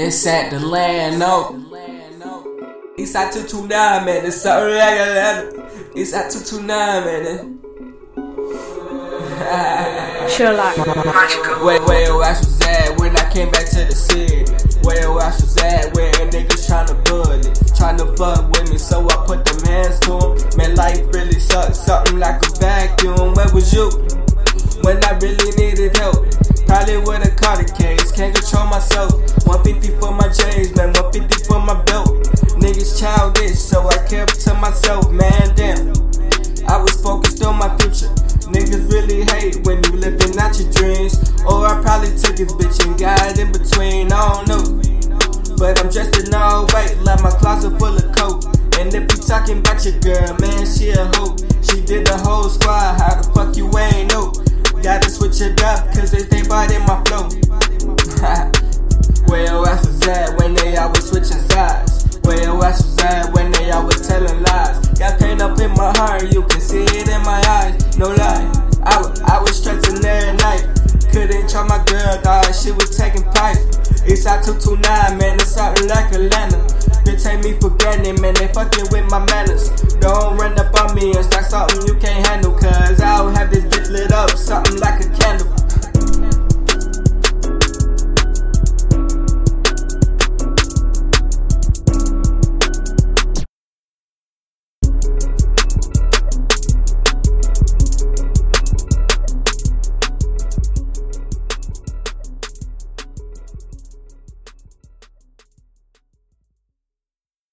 It's Ant Delano. Eastside 229, man. It's like Atlanta. Eastside 229, man. Sherlock. Where, where ass was at when I came back to the city? Where ass was at when niggas tryna bully? Tryna fuck with me, so I put them hands to. Man, life really sucks, something like a vacuum. Where was you when I really needed help? Probably with a caught the case, can't control myself. 150 for my J's, man, 150 for my belt. Niggas childish, so I kept to myself, man, damn. I was focused on my future. Niggas really hate when you living out your dreams. Or I probably took his bitch and got in between, I don't know. But I'm dressed in all white, like my closet full of coke. And if you talking about your girl, man, she a hoe. She did the whole squad, how the fuck you ain't know? Gotta switch it up, cause they think about in my always switching sides? Where your ass was at when they always telling lies? Got pain up in my heart, you can see it in my eyes. No lie, I, I was stressing every night. Couldn't try my girl, thought she was taking pipe. It's out 229, man, it's out like Atlanta. They take me for granted, man, they fucking with my manners. Don't run up on me and start something you can't